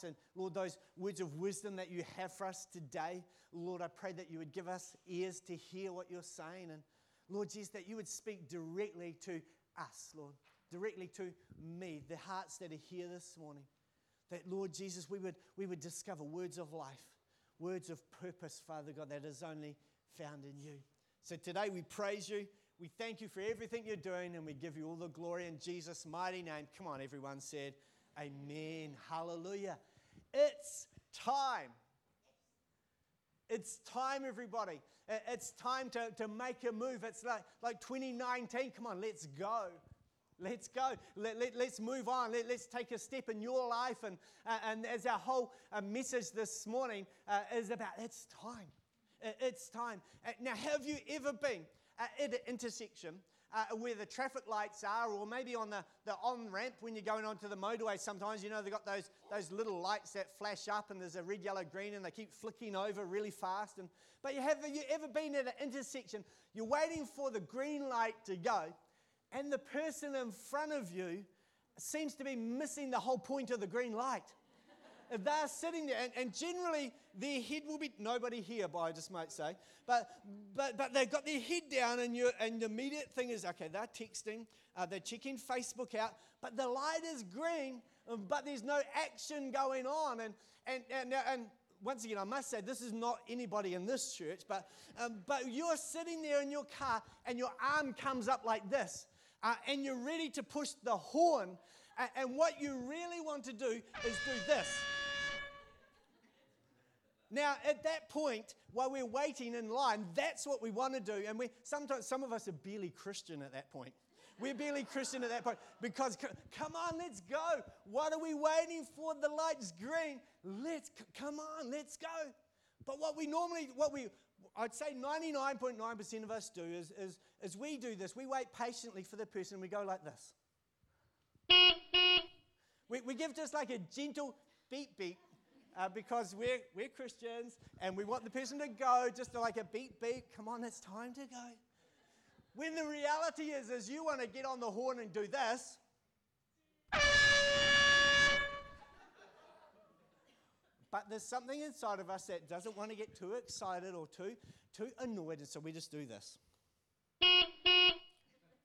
hearts. And Lord, those words of wisdom that you have for us today, Lord, I pray that you would give us ears to hear what you're saying. And Lord Jesus, that you would speak directly to us, Lord, directly to me, the hearts that are here this morning. That, Lord Jesus, we would, we would discover words of life, words of purpose, Father God, that is only found in you. So today we praise you. We thank you for everything you're doing, and we give you all the glory in Jesus' mighty name. Come on, everyone said, Amen. Hallelujah. It's time. It's time, everybody. It's time to, to make a move. It's like, like 2019. Come on, let's go. Let's go. Let, let, let's move on. Let, us take a step in your life. And, uh, and as our whole uh, message this morning uh, is about, it's time. It's time. Uh, now, have you ever been at an intersection uh, where the traffic lights are, or maybe on the, the on ramp when you're going onto the motorway. Sometimes, you know, they've got those, those little lights that flash up, and there's a red, yellow, green, and they keep flicking over really fast. And, but you have you ever been at an intersection? You're waiting for the green light to go, and the person in front of you seems to be missing the whole point of the green light If they're sitting there, and, and, generally their head will be nobody here, but I just might say, but but but they've got their head down, and you and the immediate thing is okay, they're texting, uh, they're checking Facebook out, but the light is green, um, but there's no action going on, and and and and. Once again, I must say, this is not anybody in this church, but, um, but you're sitting there in your car and your arm comes up like this, uh, and you're ready to push the horn. and what you really want to do is do this. Now, at that point, while we're waiting in line, that's what we want to do. And we sometimes some of us are barely Christian at that point. We're barely Christian at that point because come on, let's go. What are we waiting for? The light's green. Let's come on, let's go. But what we normally, what we, I'd say 99.9% of us do is, is, is we do this. We wait patiently for the person and we go like this. We, we give just like a gentle beep beep uh, because we're, we're Christians and we want the person to go just to like a beep beep. Come on, it's time to go. When the reality is, is you want to get on the horn and do this. But there's something inside of us that doesn't want to get too excited or too, too annoyed, and so we just do this.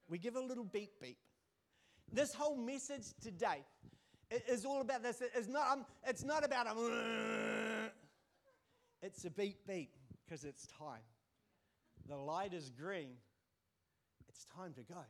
We give a little beep beep. This whole message today is all about this. It's not, um, it's not about a. Um, it's a beep beep because it's time. The light is green. It's time to go.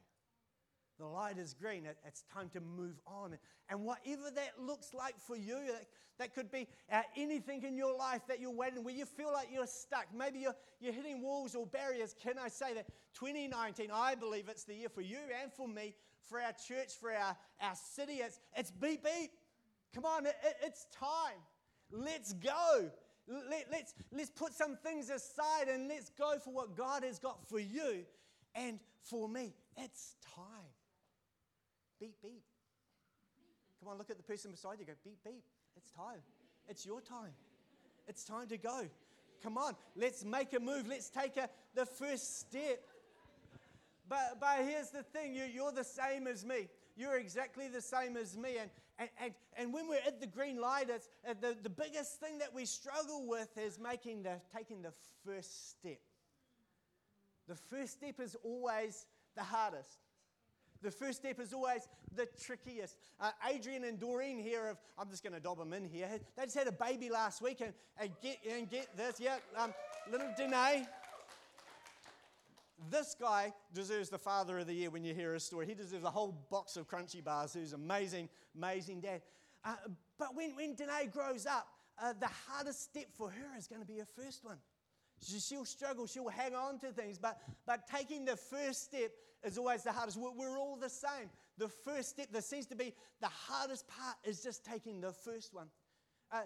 The light is green. It's time to move on. And whatever that looks like for you, that, that could be uh, anything in your life that you're waiting, where you feel like you're stuck. Maybe you're, you're hitting walls or barriers. Can I say that 2019, I believe it's the year for you and for me for our church, for our, our city. It's, it's beep, beep. Come on, it, it, it's time. Let's go. Let, let's, let's put some things aside and let's go for what God has got for you and for me. It's time. Beep, beep. Come on, look at the person beside you. Go, beep, beep. It's time. It's your time. It's time to go. Come on, let's make a move. Let's take a, the first step. But, but here's the thing you, you're the same as me. You're exactly the same as me. And, and, and, and when we're at the green light, it's, uh, the, the biggest thing that we struggle with is making the, taking the first step. The first step is always the hardest. The first step is always the trickiest. Uh, Adrian and Doreen here have, I'm just going to dob them in here. They just had a baby last week and, and, get, and get this, yeah, um, little Danae. This guy deserves the Father of the Year when you hear his story. He deserves a whole box of crunchy bars. Who's amazing, amazing dad. Uh, but when, when Danae grows up, uh, the hardest step for her is going to be her first one. She'll struggle, she'll hang on to things, but, but taking the first step is always the hardest. We're, we're all the same. The first step, that seems to be the hardest part, is just taking the first one. Uh,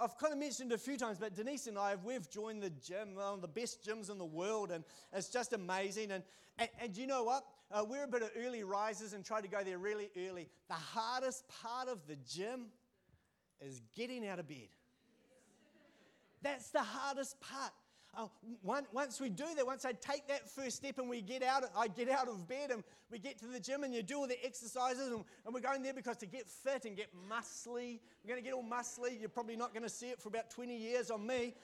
I've kind of mentioned a few times, but Denise and I, we've joined the gym, one of the best gyms in the world, and it's just amazing. And, and, and you know what? Uh, we're a bit of early risers and try to go there really early. The hardest part of the gym is getting out of bed. That's the hardest part. Uh, once we do that, once I take that first step and we get out, I get out of bed and we get to the gym and you do all the exercises and, and we're going there because to get fit and get muscly, we're going to get all muscly. You're probably not going to see it for about 20 years on me,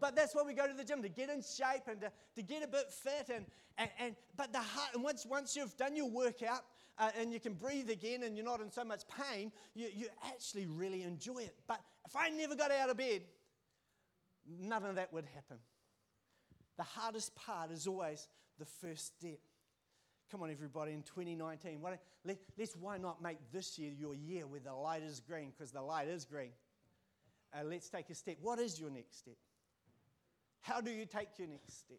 but that's why we go to the gym to get in shape and to, to get a bit fit. And, and, and but the heart, and once once you've done your workout uh, and you can breathe again and you're not in so much pain, you, you actually really enjoy it. But if I never got out of bed, none of that would happen. The hardest part is always the first step. Come on, everybody, in 2019, why let, us why not make this year your year where the light is green, because the light is green. Uh, let's take a step. What is your next step? How do you take your next step?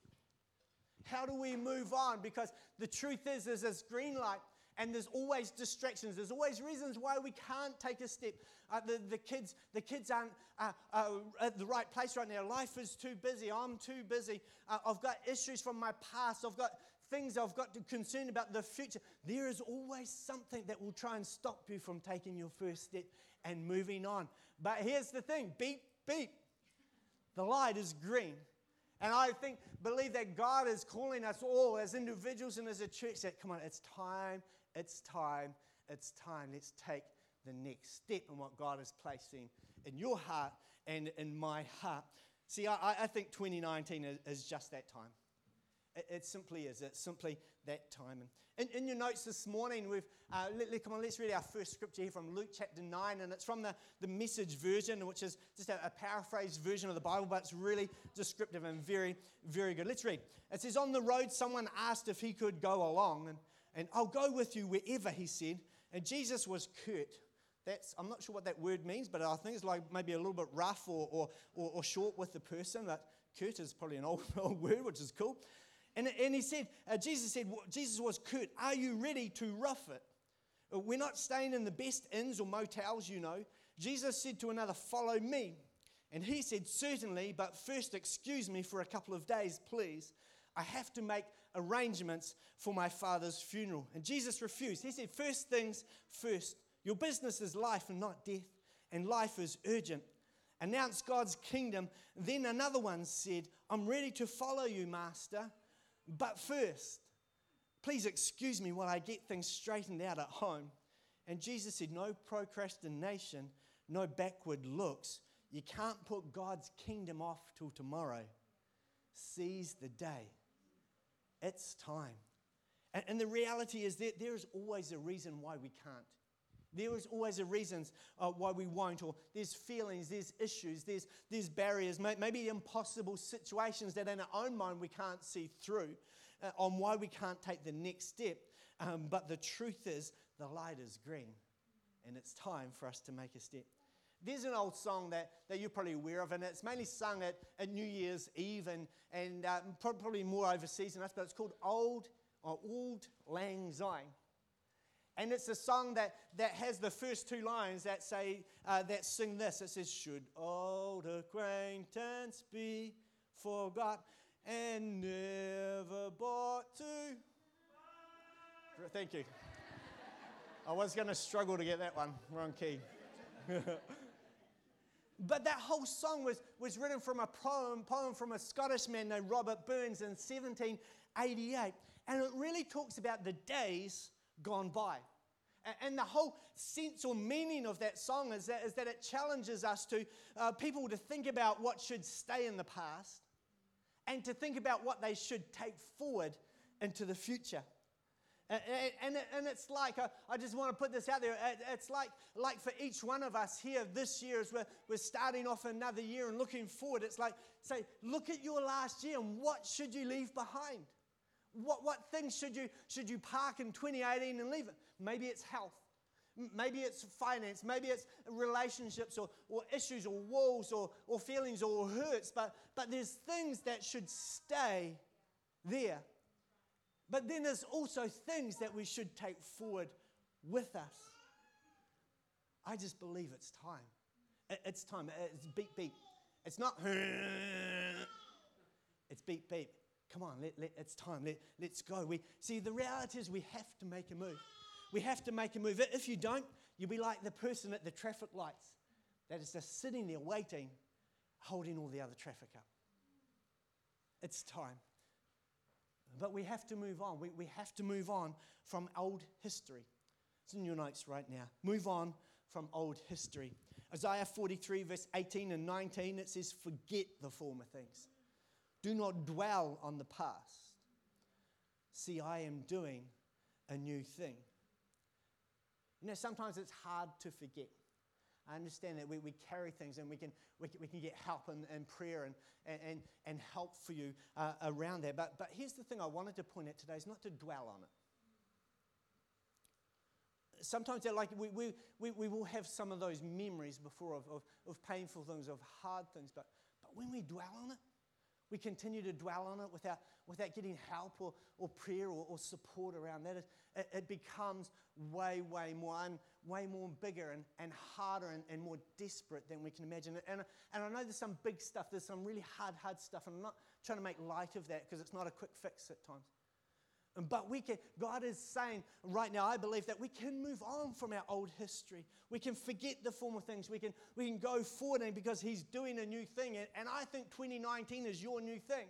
How do we move on? Because the truth is, is this green light and there's always distractions. There's always reasons why we can't take a step. Uh, the, the, kids, the kids aren't uh, uh, at the right place right now. Life is too busy. I'm too busy. Uh, I've got issues from my past. I've got things I've got to concern about the future. There is always something that will try and stop you from taking your first step and moving on. But here's the thing beep, beep. The light is green. And I think, believe that God is calling us all as individuals and as a church that, come on, it's time it's time, it's time. Let's take the next step in what God is placing in your heart and in my heart. See, I, I think 2019 is, is, just that time. It, it, simply is. It's simply that time. And in, in your notes this morning, we've, uh, let, let, come on, let's read our first scripture here from Luke chapter 9. And it's from the, the message version, which is just a, a paraphrased version of the Bible, but it's really descriptive and very, very good. Let's read. It says, On the road, someone asked if he could go along. And and I'll go with you wherever, he said. And Jesus was curt. That's, I'm not sure what that word means, but I think it's like maybe a little bit rough or, or, or, or short with the person. But curt is probably an old, old word, which is cool. And, and he said, uh, Jesus said, Jesus was curt. Are you ready to rough it? Uh, we're not staying in the best inns or motels, you know. Jesus said to another, Follow me. And he said, Certainly, but first excuse me for a couple of days, please. I have to make arrangements for my father's funeral. And Jesus refused. He said, First things first. Your business is life and not death, and life is urgent. Announce God's kingdom. Then another one said, I'm ready to follow you, Master. But first, please excuse me while I get things straightened out at home. And Jesus said, No procrastination, no backward looks. You can't put God's kingdom off till tomorrow. Seize the day. It's time. And, and the reality is that there is always a reason why we can't. There is always a reason uh, why we won't, or there's feelings, there's issues, there's, there's barriers, maybe impossible situations that in our own mind we can't see through uh, on why we can't take the next step. Um, but the truth is, the light is green, and it's time for us to make a step. There's an old song that, that you're probably aware of, and it's mainly sung at, at New Year's Eve and, and uh, probably more overseas than us, but it's called Old, or Auld Lang Syne. And it's a song that, that has the first two lines that say, uh, that sing this. It says, Should old acquaintance be forgot and never brought to. Thank you. I was going to struggle to get that one. Wrong key. But that whole song was, was written from a poem, poem from a Scottish man named Robert Burns in 1788. And it really talks about the days gone by. And the whole sense or meaning of that song is that, is that it challenges us to uh, people to think about what should stay in the past and to think about what they should take forward into the future. And, and, it's like, I just want to put this out there, it's like, like for each one of us here this year, as we're, we're starting off another year and looking forward, it's like, say, look at your last year and what should you leave behind? What, what things should you, should you park in 2018 and leave it? Maybe it's health. Maybe it's finance, maybe it's relationships or, or issues or walls or, or feelings or hurts, but, but there's things that should stay there. But then there's also things that we should take forward with us. I just believe it's time. It's time. Uh, it's beep, beep. It's not, it's beep, beep. Come on, let, let, it's time. Let, let's go. We, see, the reality is we have to make a move. We have to make a move. If you don't, you'll be like the person at the traffic lights that is just sitting there waiting, holding all the other traffic up. It's time. But we have to move on. We, we have to move on from old history. It's in your notes right now. Move on from old history. Isaiah 43, verse 18 and 19, it says, Forget the former things. Do not dwell on the past. See, I am doing a new thing. You know, sometimes it's hard to forget. I understand that we, we carry things and we can, we can, we can get help and, and prayer and, and, and help for you uh, around there. But, but here's the thing I wanted to point out today is not to dwell on it. Sometimes like we, we, we, we will have some of those memories before of, of, of painful things, of hard things, but, but when we dwell on it, we continue to dwell on it without, without getting help or, or prayer or, or support around that, it, it becomes way, way more, un, way more bigger and, and harder and, and more desperate than we can imagine. And, and I know there's some big stuff, there's some really hard, hard stuff, and I'm not trying to make light of that because it's not a quick fix at times. But we can, God is saying right now, I believe that we can move on from our old history. We can forget the former things. We can, we can go forward and because He's doing a new thing. And, and I think 2019 is your new thing.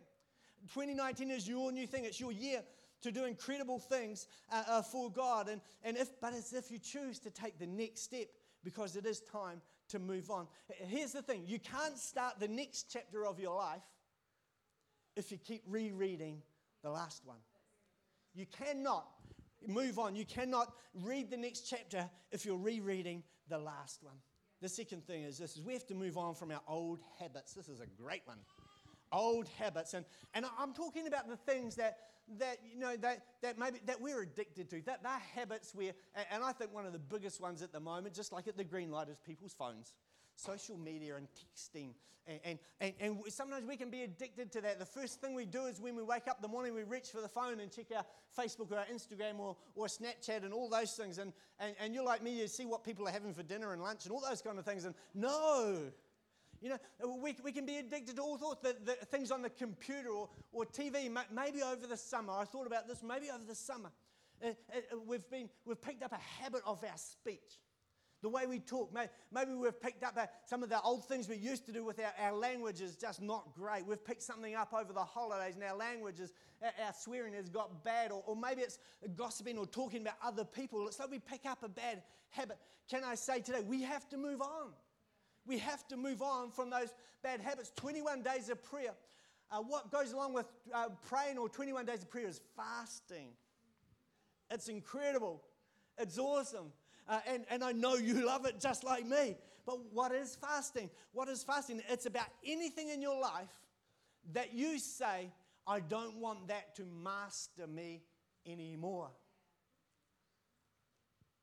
2019 is your new thing. It's your year to do incredible things uh, uh, for God. And, and if, but it's if you choose to take the next step because it is time to move on. Here's the thing you can't start the next chapter of your life if you keep rereading the last one. You cannot move on. You cannot read the next chapter if you're rereading the last one. The second thing is this is we have to move on from our old habits. This is a great one. Old habits. And, and I'm talking about the things that, that you know that, that maybe that we're addicted to. That they're habits where and I think one of the biggest ones at the moment, just like at the green light, is people's phones social media and texting. And, and, and, and, sometimes we can be addicted to that. The first thing we do is when we wake up the morning, we reach for the phone and check our Facebook or our Instagram or, or Snapchat and all those things. And, and, and you're like me, you see what people are having for dinner and lunch and all those kind of things. And no, you know, we, we can be addicted to all sorts the, the things on the computer or, or TV. Maybe over the summer, I thought about this, maybe over the summer, uh, uh, we've, been, we've picked up a habit of our speech the way we talk. Maybe we've picked up some of the old things we used to do with our, our language is just not great. We've picked something up over the holidays and our language is, our swearing has got bad, or, or maybe it's gossiping or talking about other people. It's like we pick up a bad habit. Can I say today, we have to move on. We have to move on from those bad habits. 21 days of prayer. Uh, what goes along with uh, praying or 21 days of prayer is fasting. It's incredible. It's awesome. Uh, and, and I know you love it just like me. But what is fasting? What is fasting? It's about anything in your life that you say, I don't want that to master me anymore.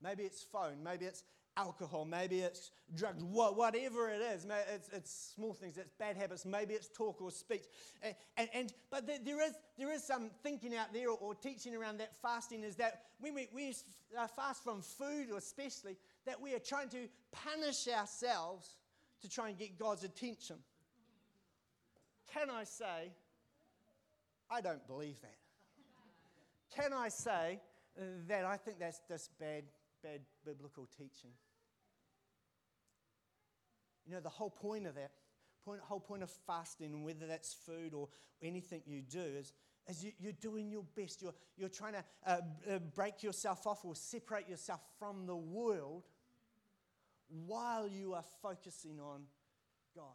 Maybe it's phone, maybe it's alcohol, maybe it's drugs, whatever it is. It's, it's small things, it's bad habits, maybe it's talk or speech. And, and, but there, is, there is some thinking out there or, or, teaching around that fasting is that when we, we uh, fast from food, especially, that we are trying to punish ourselves to try and get God's attention. Can I say, I don't believe that? Can I say that I think that's just bad bad biblical teaching. You know, the whole point of that, point, whole point of fasting, whether that's food or anything you do, is, is you, are doing your best. You're, you're trying to uh, uh, break yourself off or separate yourself from the world while you are focusing on God.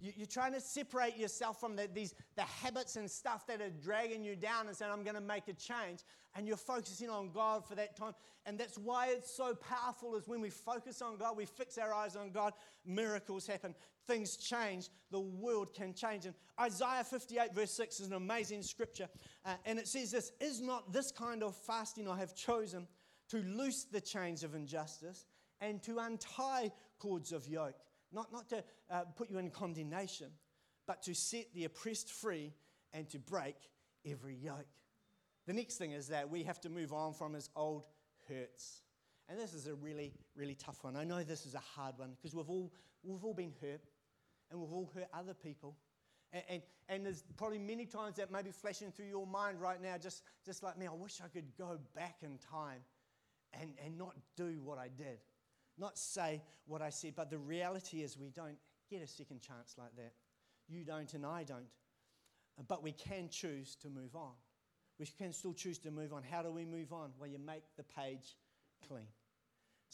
You, are trying to separate yourself from the, these, the habits and stuff that are dragging you down and saying, I'm going to make a change. And you're focusing on God for that time. And that's why it's so powerful is when we focus on God, we fix our eyes on God, miracles happen, things change, the world can change. And Isaiah 58, verse 6 is an amazing scripture. Uh, and it says this Is not this kind of fasting I have chosen to loose the chains of injustice and to untie cords of yoke? Not, not to uh, put you in condemnation, but to set the oppressed free and to break every yoke. The next thing is that we have to move on from his old hurts. And this is a really, really tough one. I know this is a hard one because we've all, we've all been hurt and we've all hurt other people. And, and, and, there's probably many times that may be flashing through your mind right now, just, just like me. I wish I could go back in time and, and not do what I did not say what I said, but the reality is we don't get a second chance like that. You don't, and I don't. but we can choose to move on. We can still choose to move on. How do we move on? Well, you make the page clean.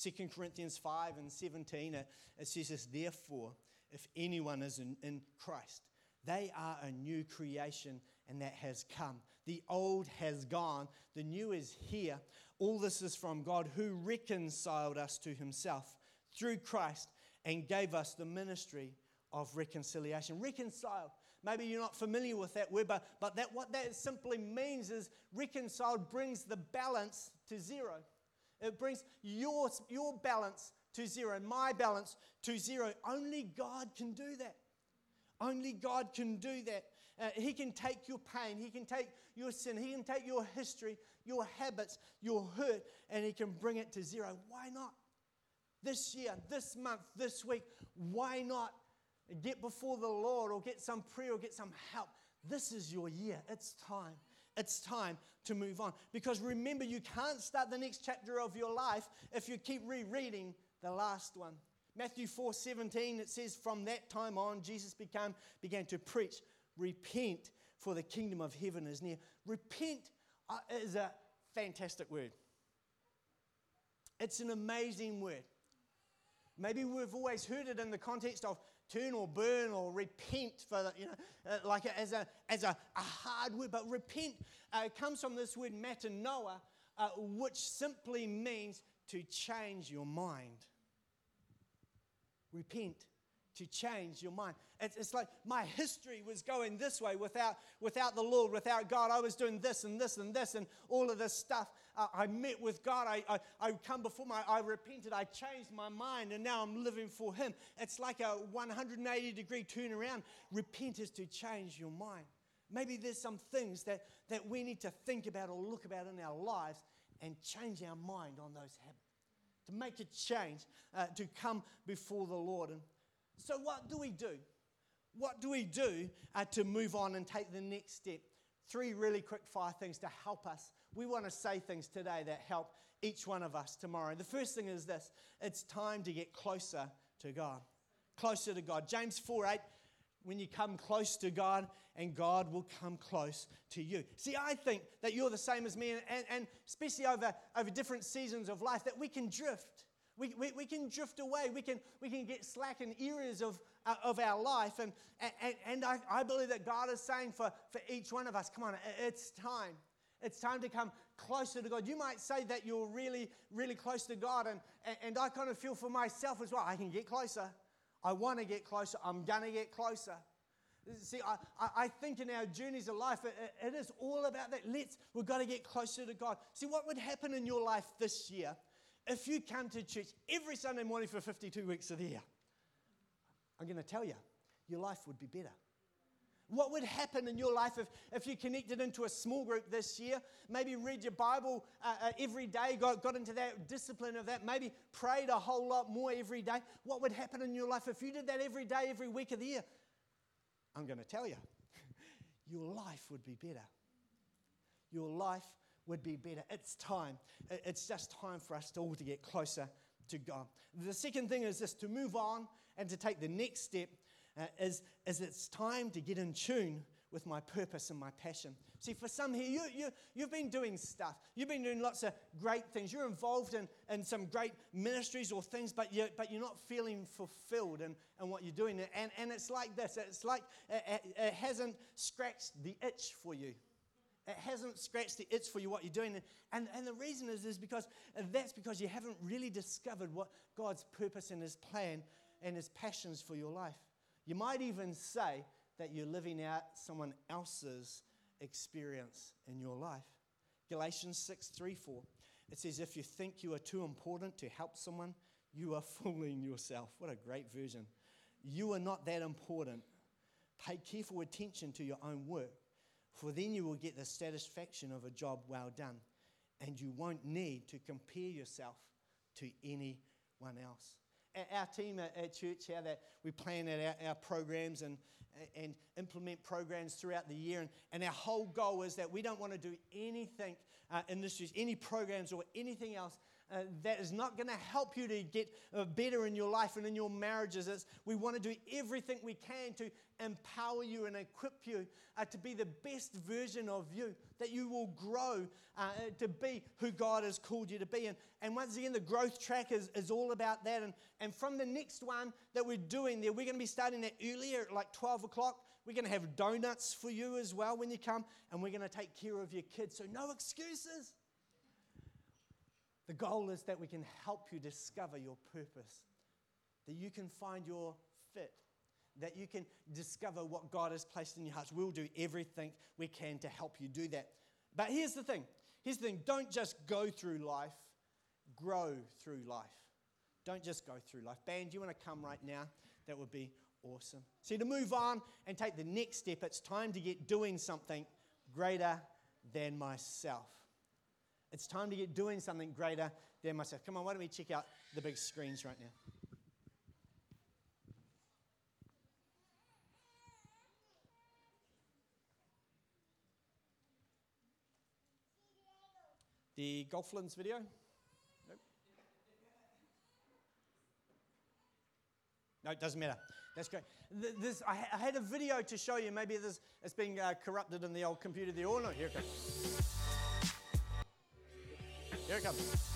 2 Corinthians 5 and 17, it, says this, therefore, if anyone is in, in Christ, they are a new creation and that has come. The old has gone, the new is here. All this is from God who reconciled us to himself through Christ and gave us the ministry of reconciliation. Reconciled. Maybe you're not familiar with that word, but, but that, what that simply means is reconciled brings the balance to zero. It brings your, your balance to zero, my balance to zero. Only God can do that. Only God can do that. Uh, he can take your pain, He can take your sin, He can take your history, your habits, your hurt, and He can bring it to zero. Why not? This year, this month, this week, why not get before the Lord or get some prayer or get some help? This is your year. It's time. It's time to move on. Because remember, you can't start the next chapter of your life if you keep rereading the last one. Matthew 4 17, it says, From that time on, Jesus began, began to preach, Repent, for the kingdom of heaven is near. Repent uh, is a fantastic word. It's an amazing word. Maybe we've always heard it in the context of turn or burn or repent for the, you know uh, like as a as a, a, hard word but repent uh, comes from this word metanoia uh, which simply means to change your mind repent to change your mind. It's, it's, like my history was going this way without, without the Lord, without God. I was doing this and this and this and all of this stuff. Uh, I met with God. I, I, I come before my, I repented. I changed my mind and now I'm living for Him. It's like a 180 degree turnaround. Repent is to change your mind. Maybe there's some things that, that we need to think about or look about in our lives and change our mind on those habits to make a change, uh, to come before the Lord. And so, what do we do? What do we do uh, to move on and take the next step? Three really quick fire things to help us. We want to say things today that help each one of us tomorrow. The first thing is this it's time to get closer to God. Closer to God. James 4 8 when you come close to God, and God will come close to you. See, I think that you're the same as me, and, and especially over, over different seasons of life, that we can drift. We, we, we can drift away. We can, we can get slack in areas of, uh, of our life. And, and, and I, I believe that God is saying for, for each one of us, come on, it's time. It's time to come closer to God. You might say that you're really, really close to God, and, and I kind of feel for myself as well. I can get closer. I want to get closer. I'm going to get closer. See, I, I think in our journeys of life, it, it is all about that. Let's, we've got to get closer to God. See, what would happen in your life this year if you come to church every Sunday morning for 52 weeks of the year? I'm going to tell you, your life would be better. What would happen in your life if, if you connected into a small group this year? Maybe read your Bible uh, uh, every day, got, got into that discipline of that, maybe prayed a whole lot more every day. What would happen in your life if you did that every day, every week of the year? I'm going to tell you, your life would be better. Your life would be better. It's time. It's just time for us all to get closer to God. The second thing is this to move on and to take the next step uh, is, is it's time to get in tune with my purpose and my passion. See, for some here, you, you, you've been doing stuff. You've been doing lots of great things. You're involved in, in some great ministries or things, but, you're, but you're not feeling fulfilled in, in what you're doing. And, and it's like this it's like it, it hasn't scratched the itch for you. It hasn't scratched the itch for you what you're doing. And, and the reason is, is because that's because you haven't really discovered what God's purpose and His plan and His passions for your life. You might even say that you're living out someone else's experience in your life. Galatians 6 3 4. It says, If you think you are too important to help someone, you are fooling yourself. What a great version. You are not that important. Pay careful attention to your own work, for then you will get the satisfaction of a job well done, and you won't need to compare yourself to anyone else our team at, church, how that we plan out our, programs and, and implement programs throughout the year. And, and our whole goal is that we don't want to do anything uh, in this any programs or anything else uh, that is not going to help you to get uh, better in your life and in your marriages. It's, we want to do everything we can to empower you and equip you uh, to be the best version of you, that you will grow uh, to be who God has called you to be. And, and once again, the growth track is, is all about that. And, and from the next one that we're doing there, we're going to be starting that earlier at like 12 o'clock. We're going to have donuts for you as well when you come, and we're going to take care of your kids. So, no excuses. The goal is that we can help you discover your purpose, that you can find your fit, that you can discover what God has placed in your hearts. We'll do everything we can to help you do that. But here's the thing here's the thing don't just go through life, grow through life. Don't just go through life. Band, you want to come right now? That would be awesome. See, to move on and take the next step, it's time to get doing something greater than myself. It's time to get doing something greater than myself. Come on, why don't we check out the big screens right now? The Golflands video? No, it doesn't matter. That's great. This, I, had a video to show you. Maybe this, it's been uh, corrupted in the old computer there. Oh, no, here it. Here it comes.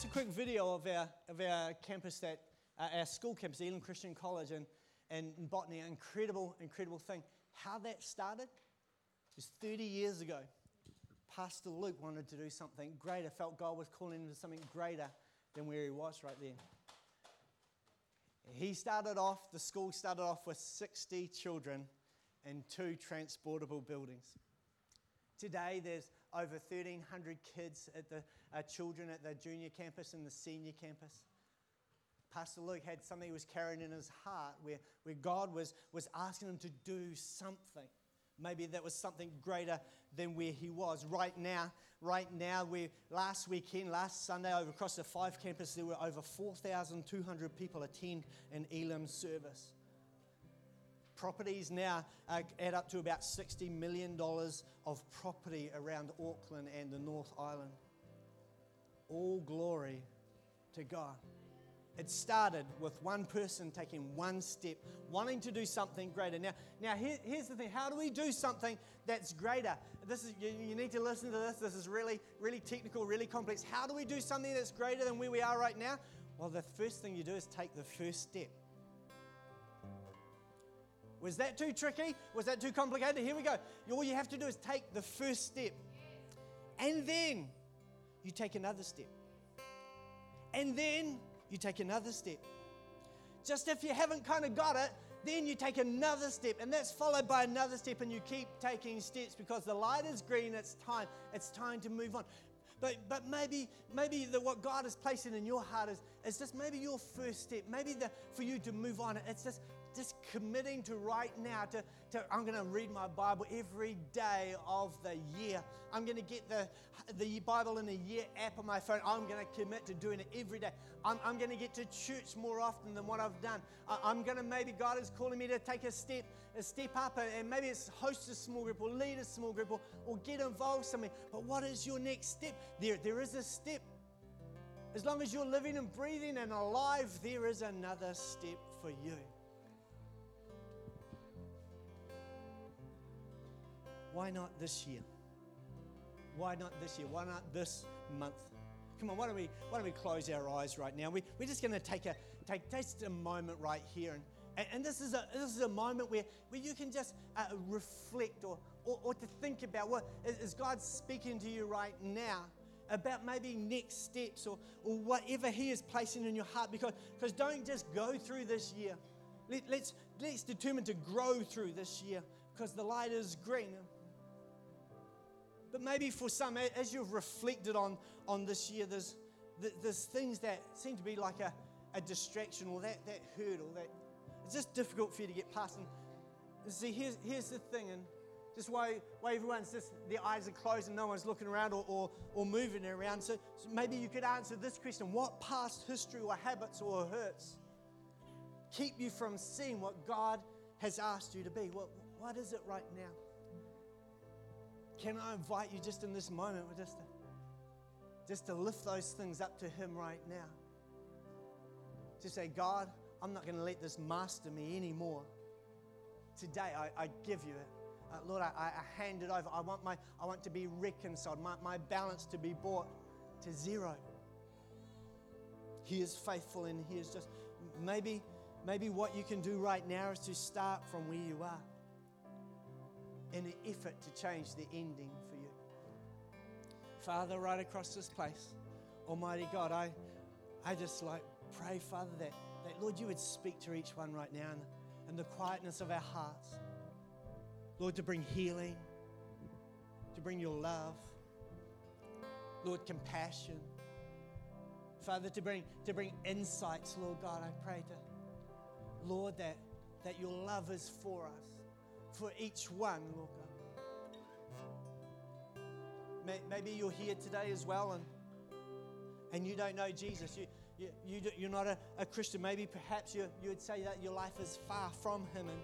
That's a quick video of our, of our campus, that, uh, our school campus, Elim Christian College, and, and Botany. An incredible, incredible thing. How that started was 30 years ago. Pastor Luke wanted to do something greater, felt God was calling him to something greater than where he was right then. He started off, the school started off with 60 children and two transportable buildings. Today, there's over 1,300 kids at the uh, children at the junior campus and the senior campus. Pastor Luke had something he was carrying in his heart where, where God was, was asking him to do something. Maybe that was something greater than where he was. Right now, right now, we last weekend, last Sunday, over across the five campus, there were over 4,200 people attend an Elim service properties now uh, add up to about $60 million of property around Auckland and the North Island. All glory to God. It started with one person taking one step, wanting to do something greater. Now, now here, here's the thing how do we do something that's greater? This is, you, you need to listen to this. This is really, really technical, really complex. How do we do something that's greater than where we are right now? Well, the first thing you do is take the first step. Was that too tricky? Was that too complicated? Here we go. All you have to do is take the first step. And then you take another step. And then you take another step. Just if you haven't kind of got it, then you take another step, and that's followed by another step, and you keep taking steps because the light is green. It's time. It's time to move on. But, but maybe, maybe the, what God is placing in your heart is, is just maybe your first step. Maybe the, for you to move on, it's just just committing to right now to, to I'm going to read my Bible every day of the year. I'm going to get the, the Bible in a year app on my phone. I'm going to commit to doing it every day. I'm, I'm going to get to church more often than what I've done. I, am going to maybe God is calling me to take a step, a step up, uh, and maybe it's host a small group or lead a small group or, or get involved something. But what is your next step? There, there is a step. As long as you're living and breathing and alive, there is another step for you. Why not this year? Why not this year? Why not this month? Come on, why don't we, why don't we close our eyes right now? We, we're just going to take, a, take just a moment right here. And, and, and, this, is a, this is a moment where, where you can just uh, reflect or, or, or, to think about what is God speaking to you right now about maybe next steps or, or whatever He is placing in your heart. Because, because don't just go through this year. Let, let's, let's determine to grow through this year because the light is green. But maybe for some, as you've reflected on, on this year, there's, there's things that seem to be like a, a distraction or that, that hurdle that it's just difficult for you to get past. And see, here's, here's the thing, and just why, why everyone's just, their eyes are closed and no one's looking around or, or, or moving around. So, so maybe you could answer this question What past history or habits or hurts keep you from seeing what God has asked you to be? What, what is it right now? Can I invite you just in this moment, just to, just to lift those things up to Him right now? To say, God, I'm not going to let this master me anymore. Today, I, I give you it. Uh, Lord, I, I, hand it over. I want, my, I want to be reconciled, my, my balance to be brought to zero. He is faithful and He is just, maybe, maybe what you can do right now is to start from where you are in an effort to change the ending for you. Father, right across this place, Almighty God, I, I just like pray, Father, that, that Lord, you would speak to each one right now in, in the quietness of our hearts. Lord, to bring healing, to bring your love, Lord, compassion. Father, to bring, to bring insights, Lord God, I pray to, Lord, that, that your love is for us, for each one, Lord God. Maybe you're here today as well and, and you don't know Jesus. You, you, you, you're not a, a Christian. Maybe perhaps you, you would say that your life is far from Him. And,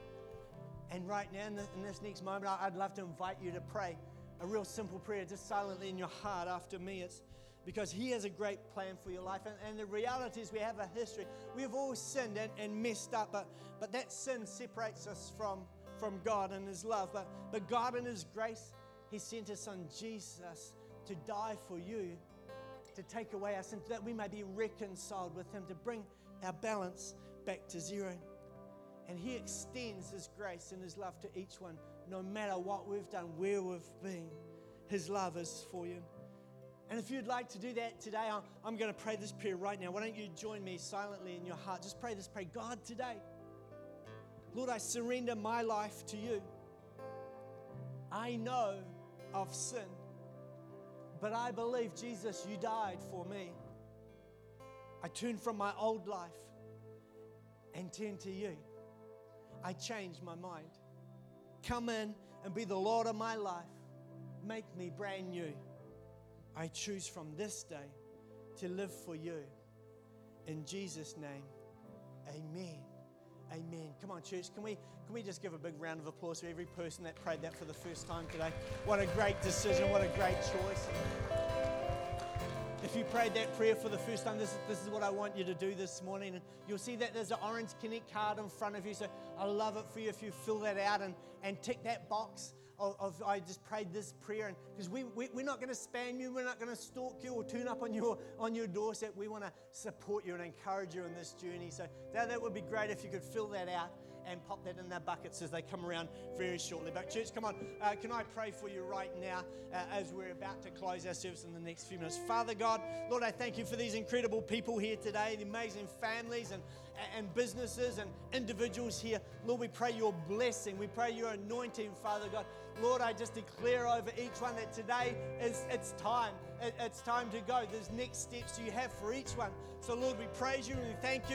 and right now, in, the, in this next moment, I'd love to invite you to pray a real simple prayer, just silently in your heart after me. It's because He has a great plan for your life. And, and the reality is, we have a history. We've all sinned and, and messed up, but, but that sin separates us from, from God and His love. But, but God, in His grace, He sent His Son Jesus to die for you, to take away our sins, that we may be reconciled with Him, to bring our balance back to zero. And He extends His grace and His love to each one, no matter what we've done, where we've been. His love is for you. And if you'd like to do that today, I'm going to pray this prayer right now. Why don't you join me silently in your heart? Just pray this prayer God, today, Lord, I surrender my life to you. I know of sin, but I believe, Jesus, you died for me. I turn from my old life and turn to you. I change my mind. Come in and be the Lord of my life. Make me brand new. I choose from this day to live for you. In Jesus' name, amen. Amen. Come on, church. Can we, can we just give a big round of applause to every person that prayed that for the first time today? What a great decision. What a great choice. If you prayed that prayer for the first time, this, is, this is what I want you to do this morning. And you'll see that there's an orange Connect card in front of you. So I love it for you if you fill that out and, and tick that box of, of I just prayed this prayer. And because we, we, we're not going to spam you, we're not going to stalk you or tune up on your, on your doorstep. We want to support you and encourage you in this journey. So that, that would be great if you could fill that out and pop that in their buckets as they come around very shortly. But, church, come on, uh, can I pray for you right now uh, as we're about to close our service in the next few minutes? Father God, Lord, I thank you for these incredible people here today, the amazing families and, and businesses and individuals here. Lord, we pray your blessing. We pray your anointing, Father God. Lord, I just declare over each one that today is it's time. It, it's time to go. There's next steps you have for each one. So, Lord, we praise you and we thank you.